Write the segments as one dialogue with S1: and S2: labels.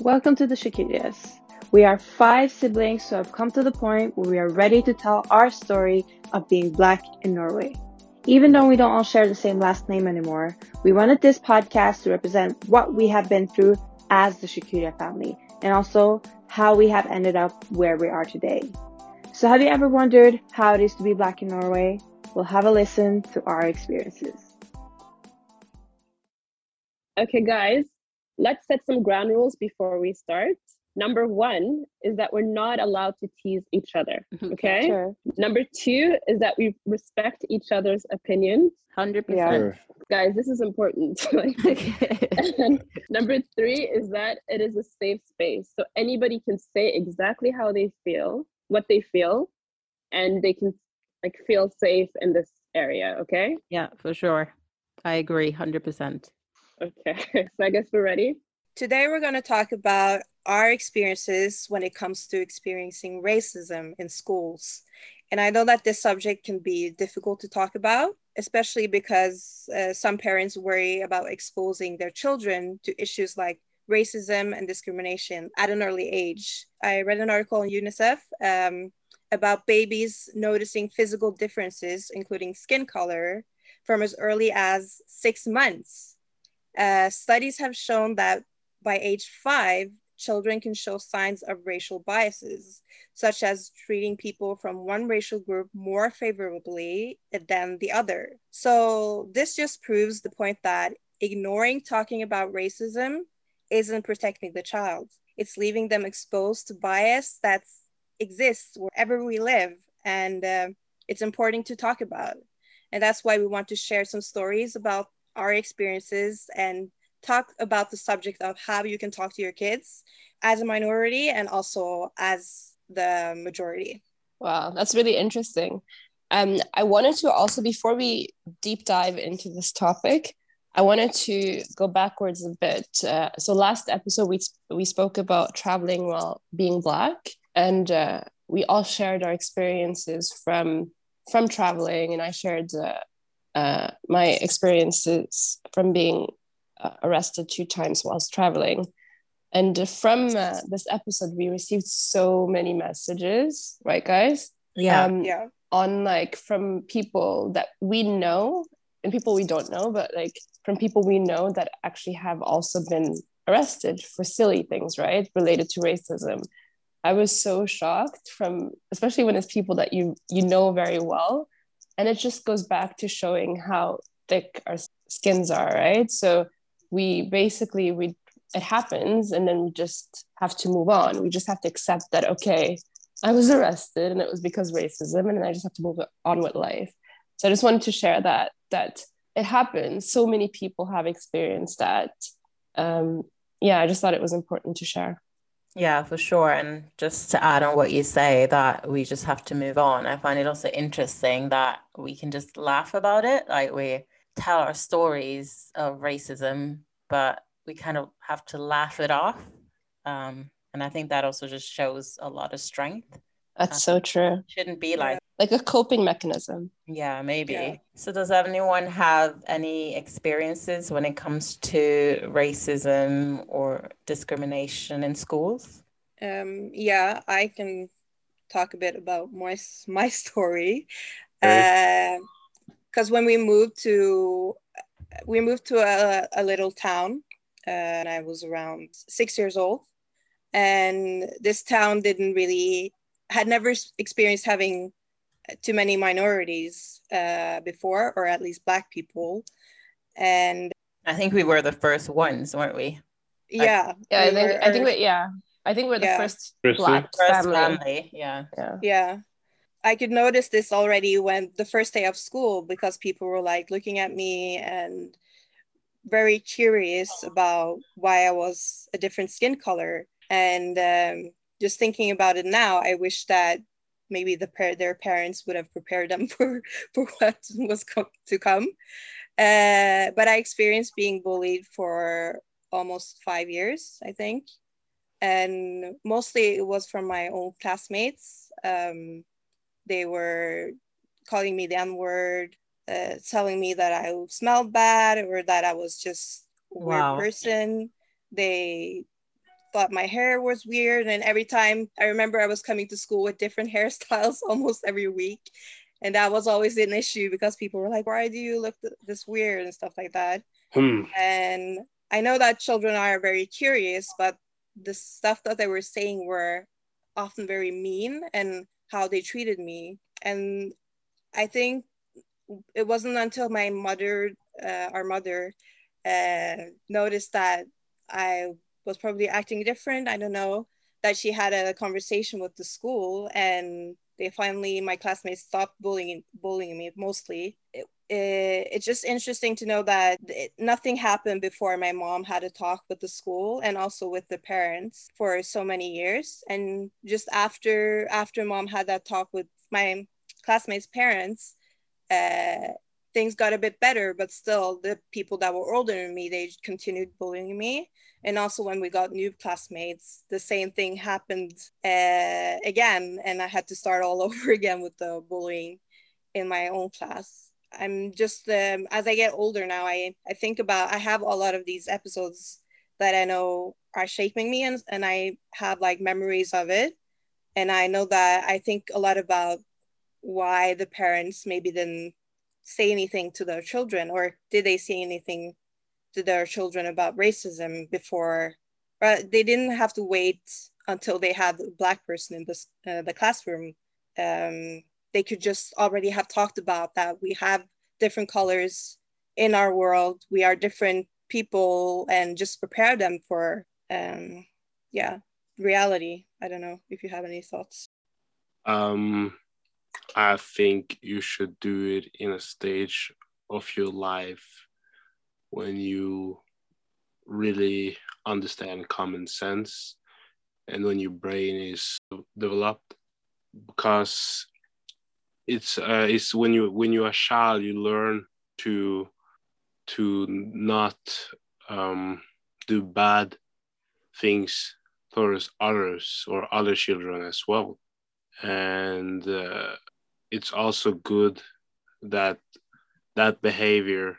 S1: Welcome to the Shakirias. We are five siblings who have come to the point where we are ready to tell our story of being black in Norway. Even though we don't all share the same last name anymore, we wanted this podcast to represent what we have been through as the Shakiria family and also how we have ended up where we are today. So have you ever wondered how it is to be black in Norway? We'll have a listen to our experiences.
S2: Okay, guys, let's set some ground rules before we start. Number one is that we're not allowed to tease each other.
S3: Mm-hmm.
S2: Okay.
S1: Sure.
S2: Number two is that we respect each other's opinions.
S3: 100.
S1: Yeah.
S3: percent.
S2: Guys, this is important. and number three is that it is a safe space. So anybody can say exactly how they feel, what they feel, and they can like feel safe in this area. Okay.
S3: Yeah, for sure. I agree, hundred percent.
S2: Okay. So I guess we're ready.
S4: Today, we're going to talk about our experiences when it comes to experiencing racism in schools. And I know that this subject can be difficult to talk about, especially because uh, some parents worry about exposing their children to issues like racism and discrimination at an early age. I read an article on UNICEF um, about babies noticing physical differences, including skin color, from as early as six months. Uh, studies have shown that by age five, children can show signs of racial biases, such as treating people from one racial group more favorably than the other. So, this just proves the point that ignoring talking about racism isn't protecting the child, it's leaving them exposed to bias that exists wherever we live. And uh, it's important to talk about. And that's why we want to share some stories about our experiences and talk about the subject of how you can talk to your kids as a minority and also as the majority.
S5: Wow, that's really interesting. Um, I wanted to also, before we deep dive into this topic, I wanted to go backwards a bit. Uh, so last episode we we spoke about traveling while being black, and uh, we all shared our experiences from from traveling, and I shared uh, uh, my experiences from being uh, arrested two times whilst traveling. And from uh, this episode, we received so many messages, right, guys?
S3: Yeah.
S5: Um,
S4: Yeah.
S5: on like from people that we know and people we don't know, but like from people we know that actually have also been arrested for silly things, right, related to racism. I was so shocked from, especially when it's people that you you know very well, and it just goes back to showing how thick our skins are, right? So we basically we it happens, and then we just have to move on. We just have to accept that okay, I was arrested and it was because racism, and I just have to move on with life. So I just wanted to share that that it happens. So many people have experienced that. Um, yeah, I just thought it was important to share.
S3: Yeah, for sure. And just to add on what you say, that we just have to move on. I find it also interesting that we can just laugh about it. Like we tell our stories of racism, but we kind of have to laugh it off. Um, and I think that also just shows a lot of strength.
S5: That's so true.
S3: Shouldn't be like,
S5: Like a coping mechanism.
S3: yeah, maybe.
S4: Yeah.
S3: So, does anyone have any experiences when it comes to racism or discrimination in schools?
S4: Um, yeah, I can talk a bit about my my story.
S6: Okay.
S4: Because when we moved to we moved to a, a little town, uh, and I was around six years old, and this town didn't really had never experienced having too many minorities uh, before, or at least black people, and
S3: I think we were the first ones, weren't we?
S4: yeah,
S5: Yeah, I
S4: we
S5: think I think
S4: were-
S5: that yeah. I think we're the
S4: Yeah.
S5: first
S6: First
S5: black
S3: First
S5: family.
S3: family. Yeah.
S5: Yeah.
S4: Yeah. I could notice this already when the first day of school because people were like looking at me and very curious about why I was a different skin color. And um, just thinking about it now, I wish that maybe the par- their parents would have prepared them for, for what was co- to come. Uh, but I experienced being bullied for almost five years, I think and mostly it was from my own classmates. Um, they were calling me the N word, uh, telling me that I smelled bad or that I was just a
S3: Wow.
S4: weird person. They thought my hair was weird. And every time I remember I was coming to school with different hairstyles almost every week. And that was always an issue because people were like, why do you look th- this weird and stuff like that.
S6: Hmm.
S4: And I know that children are very curious, but the stuff that they were saying were often very mean and how they treated me. And I think it wasn't until my mother, uh, our mother, uh, noticed that I was probably acting different. I don't know that she had a conversation with the school and they finally my classmates stopped bullying bullying me mostly it, it, it's just interesting to know that it, nothing happened before my mom had a talk with the school and also with the parents for so many years and just after after mom had that talk with my classmates parents uh, things got a bit better but still the people that were older than me they continued bullying me. And also when we got new classmates the same thing happened uh, again and i had to start all over again with the bullying in my own class. I'm just um, as i get older now i i think about i have a lot of these episodes that i know are shaping me and, and i have like memories of it. And i know that i think a lot about why the parents maybe didn't say anything to their children or did they say anything to their children about racism before? But they didn't have to wait until they had a black person in this, uh, the classroom. Um, they could just already have talked about that we have different colors in our world we are different people and just prepare them for um, yeah reality. I don't know if you have any thoughts.
S6: Um i think you should do it in a stage of your life when you really understand common sense and when your brain is developed because it's uh, it's when you when you're a child you learn to to not um, do bad things towards others or other children as well and uh, it's also good that that behavior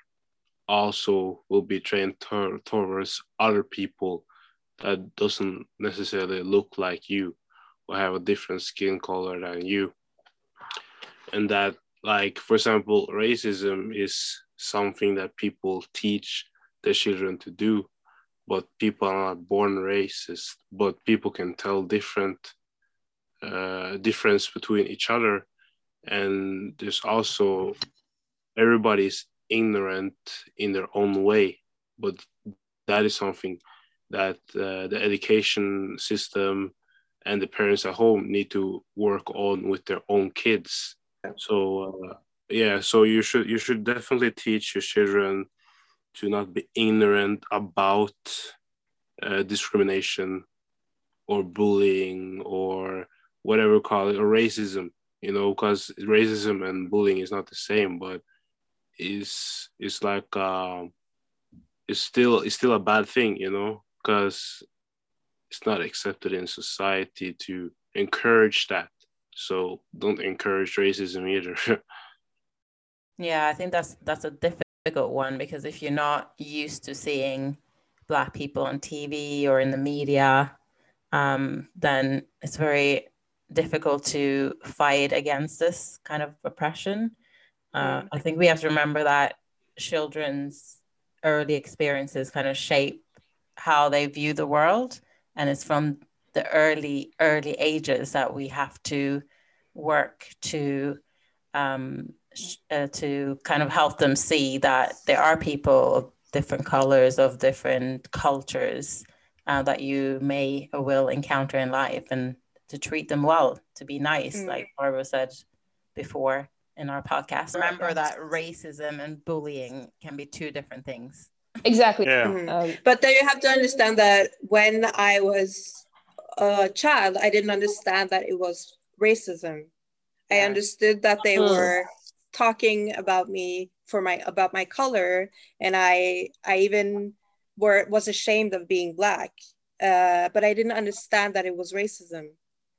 S6: also will be trained towards other people that doesn't necessarily look like you or have a different skin color than you. And that like for example racism is something that people teach their children to do but people are not born racist but people can tell different uh, difference between each other. And there's also everybody's ignorant in their own way but that is something that uh, the education system and the parents at home need to work on with their own kids. So uh, yeah so you should you should definitely teach your children to not be ignorant about uh, discrimination or bullying or whatever call it or racism you know because racism and bullying is not the same but is is like um it's still it's still a bad thing you know because it's not accepted in society to encourage that. So don't encourage racism either.
S3: Yeah i think that's that's a difficult one because if you're not used to seeing black people on tv or in the media um, then it's very difficult to fight against this kind of oppression uh, I think we have to remember that children's early experiences kind of shape how they view the world. And it's from the early, early ages that we have to work to um, uh, to kind of help them see that there are people of different colors, of different cultures uh, that you may or will encounter in life, and to treat them well, to be nice, mm. like Barbara said before in our podcast. Remember that racism and bullying can be two different things.
S5: Exactly.
S6: Yeah.
S4: Mm-hmm. Um, but then you have to understand that when I was a child, I didn't understand that it was racism. I understood that they mm. were talking about me for my about my color, and I I even were was ashamed of being black. Uh, but I didn't understand that it was racism.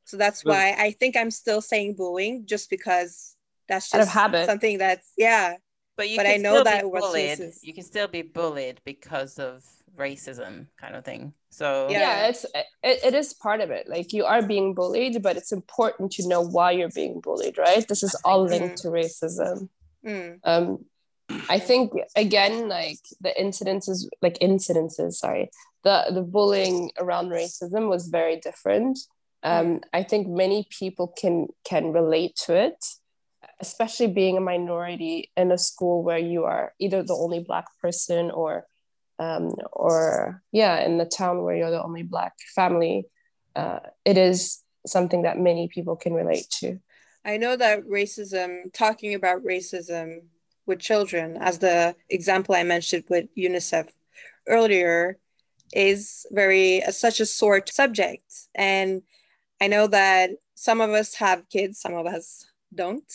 S4: So that's why I think I'm still saying bullying, just because that's just habit. something that's yeah.
S3: But you but I know that bullied. You can still be bullied because of racism, kind of thing. So
S5: yeah, yeah it's it, it is part of it. Like you are being bullied, but it's important to know why you're being bullied, right? This is all linked to racism. Mm. Um, I think again, like the incidences, like incidences, sorry, the the bullying around racism was very different. Um. I think many people can can relate to it, especially being a minority in a school where you are either the only black person or um, or yeah, in the town where you're the only black family. Uh, it is something that many people can relate to.
S4: I know that racism, talking about racism with children, as the example I mentioned with UNICEF earlier, is very uh, such a sore subject. And I know that some of us have kids, some of us don't.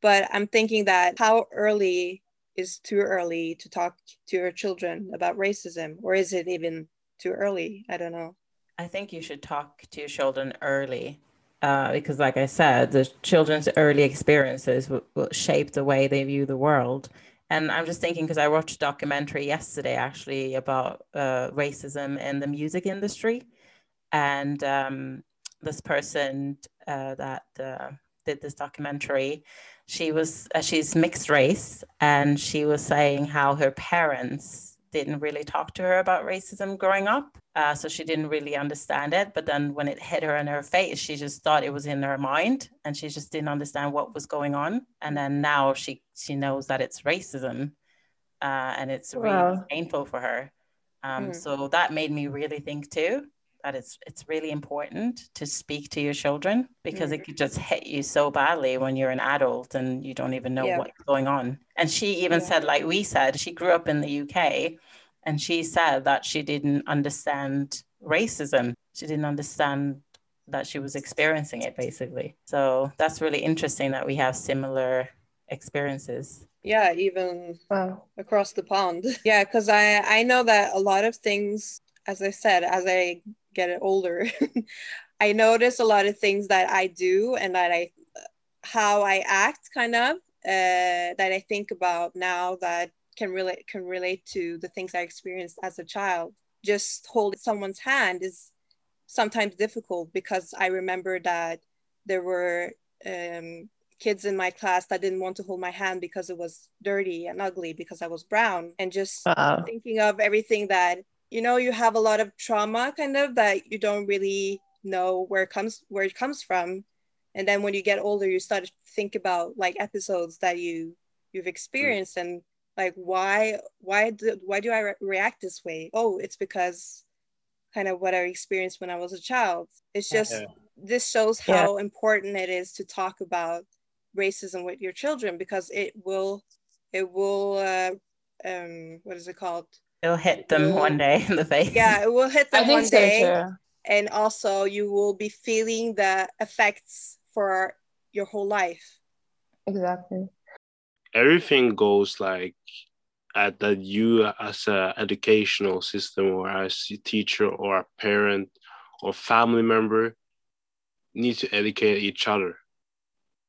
S4: But I'm thinking that how early is too early to talk to your children about racism, or is it even too early? I don't know.
S3: I think you should talk to your children early uh, because, like I said, the children's early experiences will, will, shape the way they view the world. And I'm just thinking because I watched a documentary yesterday actually about uh, racism in the music industry, and um, this person uh, that uh, did this documentary, she was uh, she's mixed race, and she was saying how her parents didn't really talk to her about racism growing up. Uh, so she didn't really understand it. But then when it hit her in her face, she just thought it was in her mind and she just didn't understand what was going on. And then now she she knows that it's racism uh, and it's really wow. painful for her. Um, mm. So that made me really think too that it's it's really important to speak to your children because mm-hmm. it could just hit you so badly when you're an adult and you don't even know yeah. what's going on. And she even yeah. said, like we said, she grew up in the UK and she said that she didn't understand racism. She didn't understand that she was experiencing it basically. So that's really interesting that we have similar experiences
S4: yeah even wow. across the pond yeah because i i know that a lot of things as i said as i get older, I notice a lot of things that I do and that I, how I act kind of, uh, that I think about now that can relate can relate to the things I experienced as a child. Just holding someone's hand is sometimes difficult because I remember that there were um, kids in my class that didn't want to hold my hand because it was dirty and ugly because I was brown. And just thinking of everything that you know you have a lot of trauma kind of that you don't really know where it comes where it comes from and then when you get older you start to think about like episodes that you you've experienced mm. and like why why do why do i re- react this way oh it's because kind of what i experienced when i was a child it's just yeah. this shows how yeah. important it is to talk about racism with your children because it will it will uh, um what is it called
S3: It'll hit them one day in the face.
S4: Yeah, it will hit them I think one so day. Too. And also, you will be feeling the effects for your whole life.
S5: Exactly.
S6: Everything goes like at that you as a educational system or as a teacher or a parent or family member need to educate each other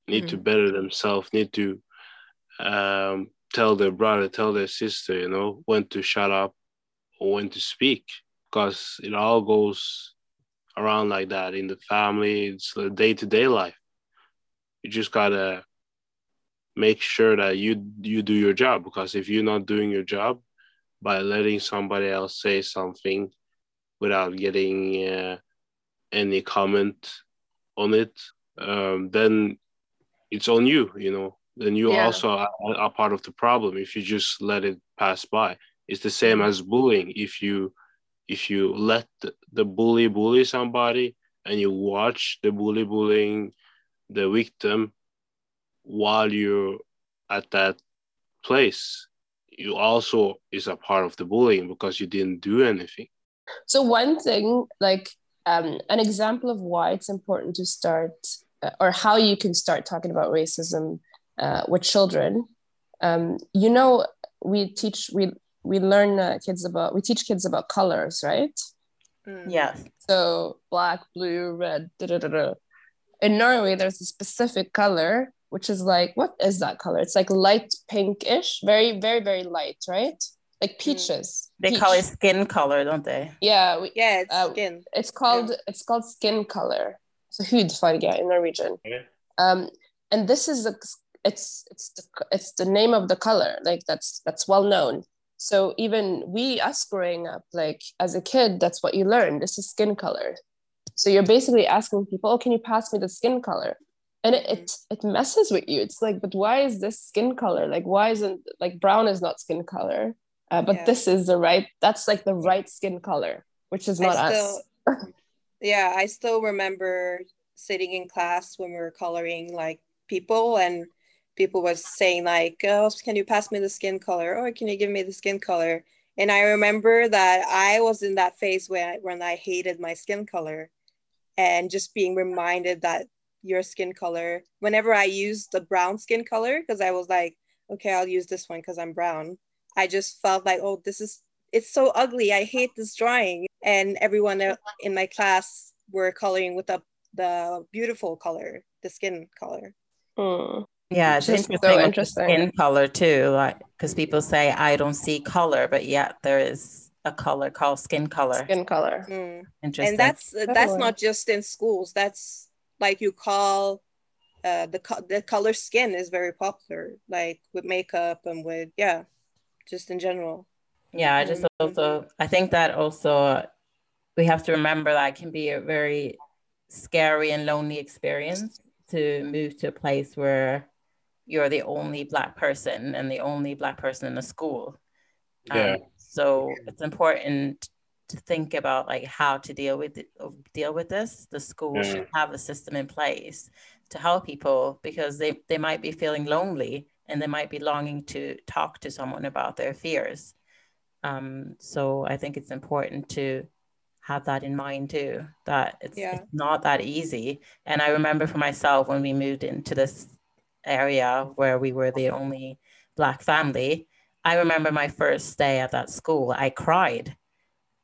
S6: need mm. to better themselves need to um, tell their brother, tell their sister, you know, when to shut up or when to speak, because it all goes around like that in the family. It's the day to day life. You just gotta make sure that you you do your job because if you're not doing your job by letting somebody else say something without getting uh, any comment on it, um, then it's on you. You know, then you yeah. also are, are, part of the problem if you just let it pass by. It's the same as bullying. If you if you let the, the bully bully somebody and you watch the bully bullying the victim while you're at that place you also is a part of the bullying because you didn't do anything.
S5: So one thing like um, an example of why it's important to start uh, or how you can start talking about racism uh, with children um, you know we teach we we learn uh, kids about we teach kids about colors right
S3: mm. yeah
S5: so black blue red da, da, da, da. in norway there's a specific color which is like what is that color it's like light pinkish very very very light right like peaches.
S3: They
S5: Peach.
S3: call it skin color, don't they?
S5: Yeah, we,
S4: Yeah, it's
S5: Uh,
S4: skin.
S5: it's called it's called skin color. So hudfarge in Norwegian. Um, and this is a, it's it's the, it's the name of the color. Like that's that's well known. So even we us growing up, like as a kid, that's what you learn. This is skin color. So you're basically asking people, "Oh, can you pass me the skin color?" And it, it it messes with you. It's like, but why is this skin color? Like, why isn't like brown is not skin color, uh, but
S4: Yeah.
S5: this is the right. That's like the right skin color, which is not
S4: I
S5: us.
S4: still, yeah, I still remember sitting in class when we were coloring like people and people was saying like, oh, can you pass me the skin color? Or can you give me the skin color? And I remember that I was in that phase when I, when I hated my skin color and just being reminded that your skin color, whenever I used the brown skin color, because I was like, okay, I'll use this one because I'm brown. I just felt like, oh, this is, it's so ugly. I hate this drawing. And everyone in my class were coloring with the, the beautiful color, the skin color.
S5: Hmm.
S3: Yeah, it's
S5: Just so
S3: interesting. with the
S5: interesting.
S3: Skin color too, like because people say I don't see color, but yet there is a color called skin color.
S5: Skin color.
S4: Mm.
S3: Interesting.
S4: and that's that's not just in schools that's like you call uh the co- the color skin is very popular like with makeup and with yeah just in general
S3: Yeah, I just also I think that also we have to remember that it can be a very scary and lonely experience to move to a place where you're the only black person and the only black person in the school.
S6: Yeah.
S3: Um, so it's important to think about like how to deal with it, deal with this. The school
S6: Yeah.
S3: should have a system in place to help people because they, they might be feeling lonely and they might be longing to talk to someone about their fears. Um, so I think it's important to have that in mind too, that it's,
S4: Yeah.
S3: it's not that easy. And I remember for myself when we moved into this area where we were the only black family, I remember my first day at that school, I cried.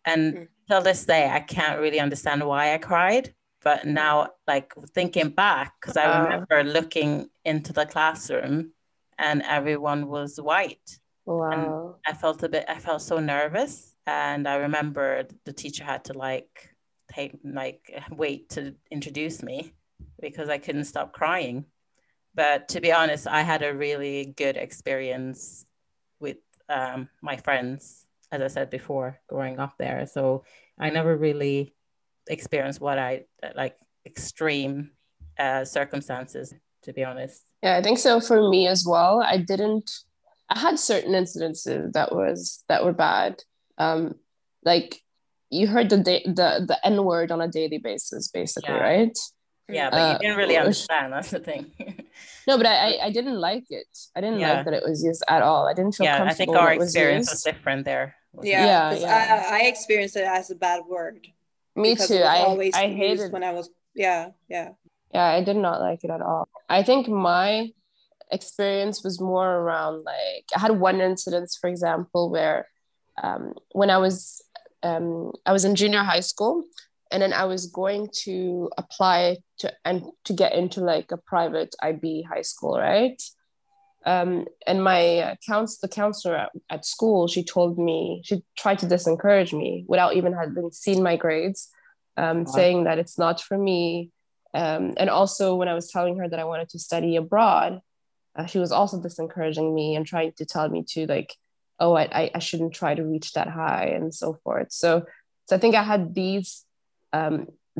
S3: And
S4: Mm.
S3: till this day, I can't really understand why I cried. But now, like thinking back, because I
S5: Wow.
S3: remember looking into the classroom and everyone was white.
S5: Wow.
S3: I felt a bit, I felt so nervous. And I remember the teacher had to like take, like, wait to introduce me because I couldn't stop crying. But to be honest, I had a really good experience with um, my friends, as I said before, growing up there. So I never really experienced what I like extreme uh, circumstances, to be honest.
S5: Yeah, I think so for me as well. I didn't I had certain incidences that was that were bad. Um like you heard the da- the the N word on a daily basis basically,
S3: Yeah.
S5: right?
S3: Yeah, but
S5: Uh,
S3: you didn't really understand. That's the thing.
S5: No, but I I, I didn't like it. I didn't
S3: Yeah.
S5: like that it was used at all. I didn't feel
S3: yeah, I
S5: comfortable
S3: think our
S5: when it was
S3: experience was different there. wasn't
S4: yeah,
S3: it?
S5: Yeah,
S4: 'cause
S5: yeah.
S4: I, I experienced it as a bad word
S5: Me too. I
S4: always
S5: I hated
S4: when i was yeah yeah
S5: yeah i did not like it at all i think my experience was more around like i had one incident for example where um, when i was um, i was in junior high school and then i was going to apply to and to get into like a private ib high school right um, and my uh, couns- the counselor at, at school she told me she tried to disencourage me without even having seen my grades um,
S3: Wow.
S5: saying that it's not for me um, and also when I was telling her that I wanted to study abroad, uh, she was also disencouraging me and trying to tell me to like, oh, I, I, I shouldn't try to reach that high and so forth. So, so I think I had these, um,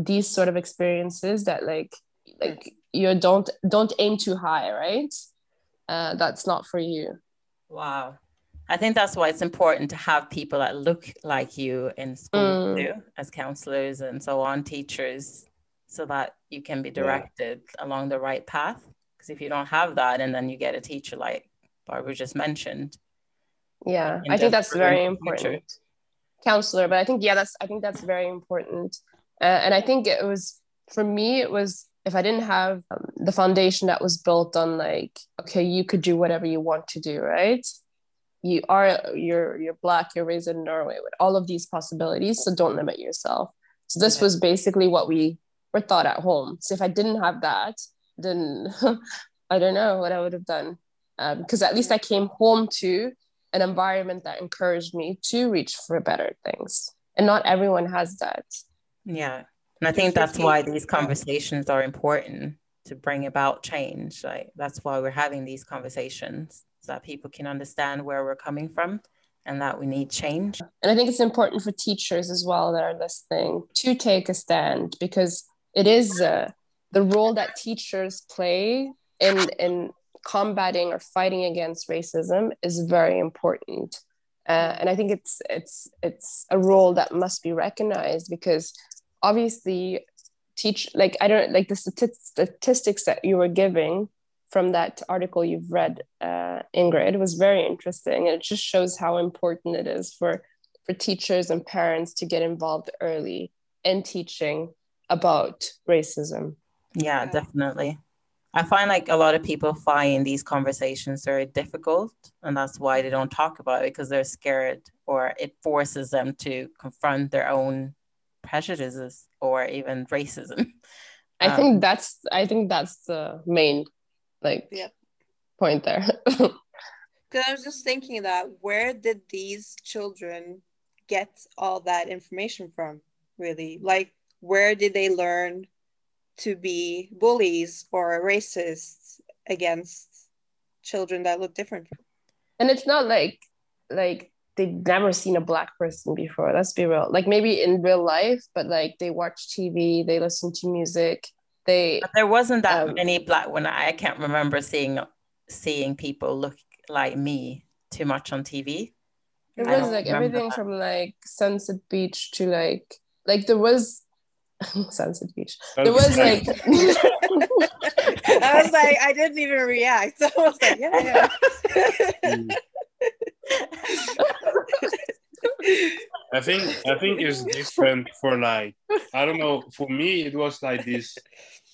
S5: these sort of experiences that like, like you don't don't aim too high, right? Uh, that's not for you.
S3: Wow. I think that's why it's important to have people that look like you in school
S5: Mm.
S3: too, as counselors and so on, teachers, so that you can be directed along the right path. Because if you don't have that, and then you get a teacher like Barbara just mentioned,
S5: Yeah, I think that's very
S3: the future.
S5: important. Counselor, but I think yeah, that's I think that's very important, uh, and I think it was for me. It was if I didn't have um, the foundation that was built on like okay, you could do whatever you want to do, right? You are you're you're black, you're raised in Norway with all of these possibilities, so don't limit yourself. So this
S3: Okay.
S5: was basically what we were taught at home. So if I didn't have that, then I don't know what I would have done, because at least I came home to an environment that encouraged me to reach for better things. And not everyone has that.
S3: Yeah. And I think that's why these conversations are important to bring about change. Like that's why we're having these conversations so that people can understand where we're coming from and that we need change.
S5: And I think it's important for teachers as well that are listening to take a stand because it is uh, the role that teachers play in in combating or fighting against racism is very important. Uh, and I think it's it's it's a role that must be recognized because obviously teach like I don't like the statistics that you were giving from that article you've read, uh, Ingrid, was very interesting. And it just shows how important it is for for teachers and parents to get involved early in teaching about racism.
S3: Yeah, definitely. I find like a lot of people find these conversations very difficult, and that's why they don't talk about it because they're scared, or it forces them to confront their own prejudices or even racism.
S5: I um, think that's I think that's the main like yeah. point there.
S4: Because I was just thinking that where did these children get all that information from? Really, like where did they learn to be bullies or racists against children that look different
S5: and it's not like like they've never seen a black person before let's be real like maybe in real life but like they watch tv they listen to music they
S3: but there wasn't that um, many black when I, I can't remember seeing seeing people look like me too much on tv
S5: it was like everything that. from like sunset beach to like like there was Sunset Beach. There was like
S4: I was like, I didn't even react. So I was like, yeah, yeah.
S6: I think I think it's different for like I don't know. For me, it was like this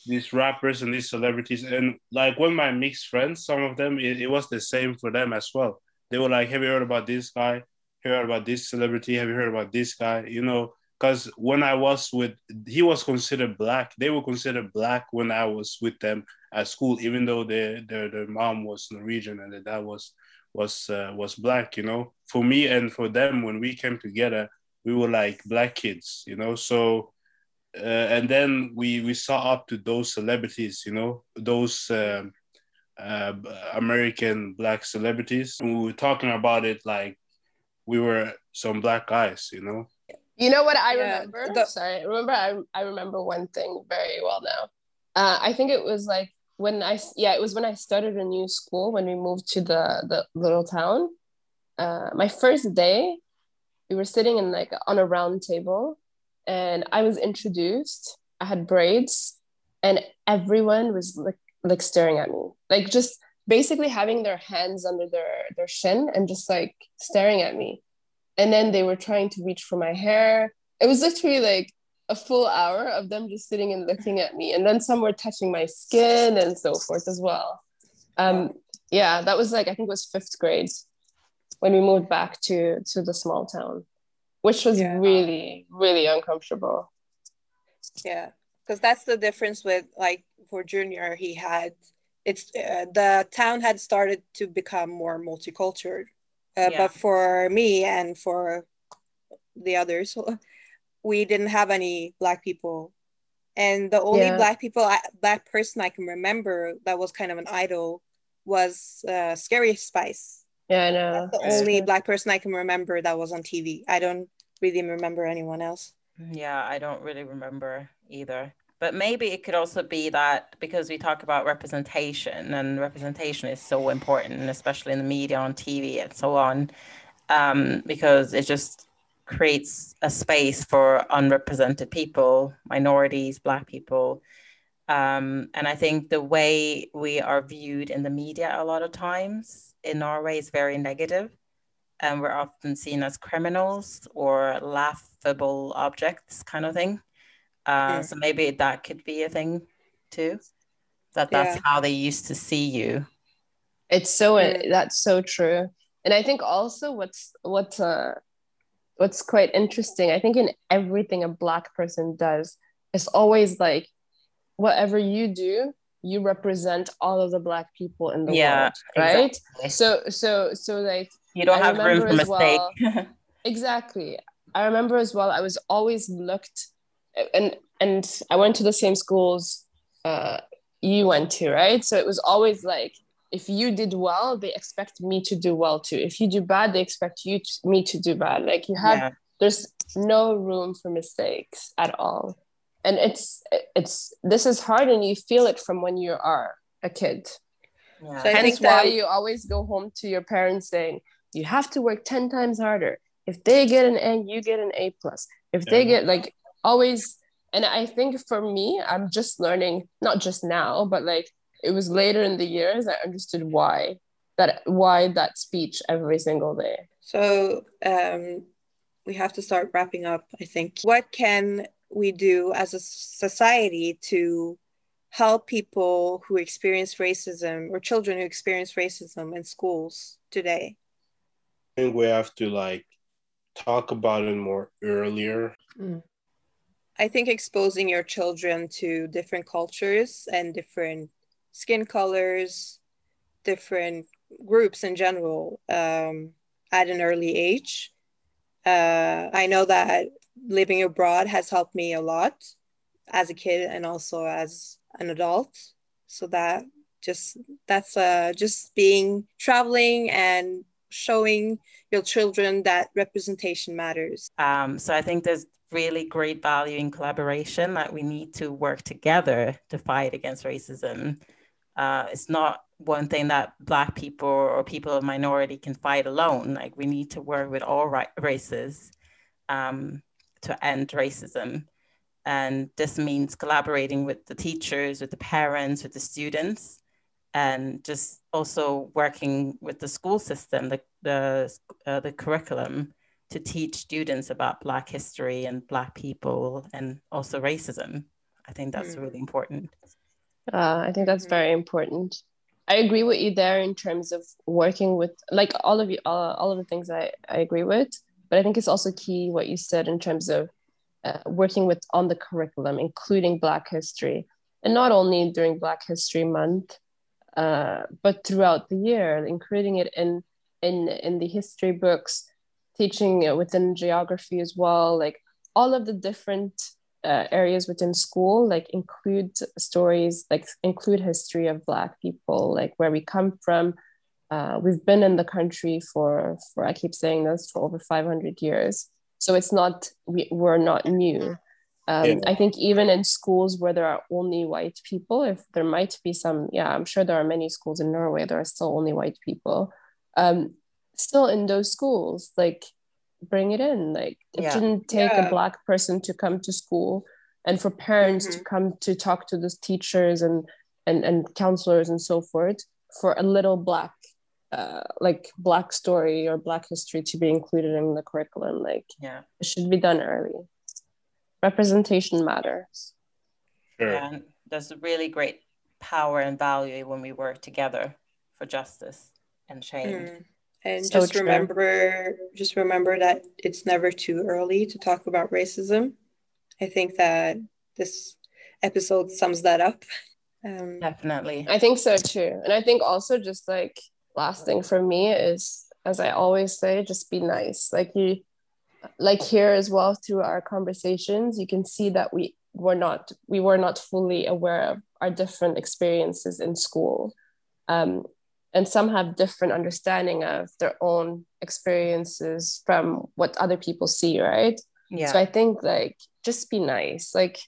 S6: these rappers and these celebrities, and like when my mixed friends, some of them, it, it was the same for them as well. They were like, "Have you heard about this guy? Heard about this celebrity? Have you heard about this guy?" You know, because when I was with, he was considered black. They were considered black when I was with them at school, even though their their, their mom was Norwegian and their dad was was uh, was black. You know, for me and for them, when we came together, we were like black kids. You know, so uh, and then we we saw up to those celebrities. You know, those. Um, uh, American black celebrities. we were talking about it like we were some black guys, you know.
S5: You know what I yeah, remember? The- Sorry, remember I I remember one thing very well now. Uh, I think it was like when I yeah it was when I started a new school when we moved to the the little town. Uh, my first day, we were sitting in like on a round table, and I was introduced. I had braids, and everyone was like like staring at me, like just basically having their hands under their their shin and just like staring at me and then they were trying to reach for my hair it was literally like a full hour of them just sitting and looking at me and then some were touching my skin and so forth as well um yeah that was like i think it was fifth grade when we moved back to to the small town which was yeah. really really uncomfortable
S4: yeah because that's the difference with like for junior he had it's uh, the town had started to become more multicultural uh, yeah. But for me and for the others, we didn't have any black people. And the only yeah. black people, black person I can remember that was kind of an idol was uh, Scary Spice.
S5: Yeah, I know.
S4: That's the only black person I can remember that was on TV. I don't really remember anyone else.
S3: Yeah, I don't really remember either. But maybe it could also be that because we talk about representation and representation is so important, especially in the media, on TV, and so on, um, because it just creates a space for unrepresented people, minorities, Black people. Um, and I think the way we are viewed in the media a lot of times in Norway is very negative, and we're often seen as criminals or laughable objects, kind of thing. Uh, So maybe that could be a thing too. That that's yeah. how they used to see you.
S5: It's so yeah. that's so true, and I think also what's what's uh what's quite interesting. I think in everything a black person does, it's always like whatever you do, you represent all of the black people in the
S3: Yeah,
S5: world right
S3: exactly.
S5: so so so like
S3: You don't
S5: I
S3: have room for mistake.
S5: well- exactly i remember as well i was always looked and and i went to the same schools uh you went to right so it was always like if you did well they expect me to do well too. If you do bad they expect you to, me to do bad. Like you have
S3: yeah.
S5: there's no room for mistakes at all. And it's it's this is hard and you feel it from when you are a kid.
S3: Yeah.
S4: So I
S5: hence
S4: think
S5: why
S4: that-
S5: you always go home to your parents saying you have to work 10 times harder. If they get an a you get an a plus. If they get like always and i think for me i'm just learning not just now but like it was later in the years i understood why that why that speech every single day
S4: So um, we have to start wrapping up, I think. What can we do as a society to help people who experience racism or children who experience racism in schools today?
S6: I think we have to like talk about it more earlier.
S4: I think exposing your children to different cultures and different skin colors, different groups in general um, at an early age. Uh, I know that living abroad has helped me a lot as a kid and also as an adult. So that just that's uh, just being traveling and showing your children that representation matters.
S3: Um, so I think there's really great value in collaboration. that we need to work together to fight against racism. Uh, it's not one thing that Black people or people of minority can fight alone. Like we need to work with all ra- races um, to end racism. And this means collaborating with the teachers, with the parents, with the students, and just also working with the school system, the the uh, the curriculum to teach students about Black history and Black people and also racism. I think that's
S4: Mm.
S3: really important.
S5: Uh, I think that's
S4: Mhm.
S5: very important. I agree with you there in terms of working with like all of you, all, all of the things I, I agree with. But I think it's also key what you said in terms of uh, working with on the curriculum, including Black history, and not only during Black History Month, uh, but throughout the year, including it in in in the history books, teaching it within geography as well, like all of the different uh, areas within school like include stories like include history of black people like where we come from. Uh, we've been in the country for for i keep saying this for over 500 years. So it's not we, we're not new. Um,
S6: Yeah.
S5: i think even in schools where there are only white people if there might be some yeah i'm sure there are many schools in norway there are still only white people. Um, still in those schools like bring it in like it
S3: Yeah.
S5: shouldn't take
S4: Yeah.
S5: a black person to come to school and for parents to
S4: Mhm.
S5: come to talk to the teachers and and and counselors and so forth for a little black uh, like black story or black history to be included in the curriculum like
S3: Yeah.
S5: it should be done early representation matters
S6: Sure.
S3: And there's a really great power and value when we work together for justice and change.
S4: Mm. And
S5: So
S4: just
S5: true.
S4: remember, just remember that it's never too early to talk about racism. I think that this episode sums that up. Um,
S3: Definitely.
S5: I think so too. And I think also just like last thing for me is as I always say, just be nice. Like you like here as well through our conversations, you can see that we were not we were not fully aware of our different experiences in school. Um, and some have different understanding of their own experiences from what other people see, right?
S3: Yeah.
S5: So I think like just be nice. Like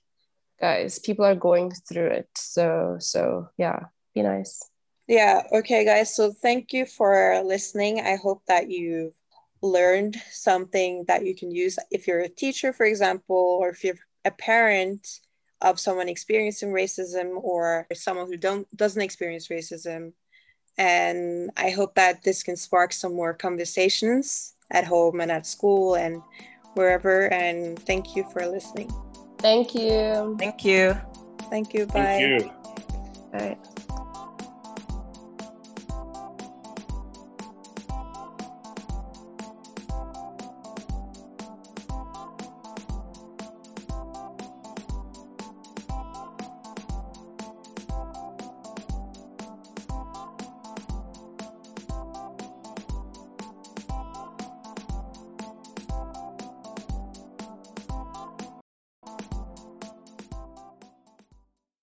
S5: guys, people are going through it. So so yeah, be nice.
S4: Yeah, okay, guys. So thank you for listening. I hope that you've learned something that you can use if you're a teacher, for example, or if you're a parent of someone experiencing racism or someone who don't doesn't experience racism. And I hope that this can spark some more conversations at home and at school and wherever. And thank you for listening.
S5: Thank you.
S3: Thank you.
S4: Thank you. Bye.
S6: Thank you.
S5: All right.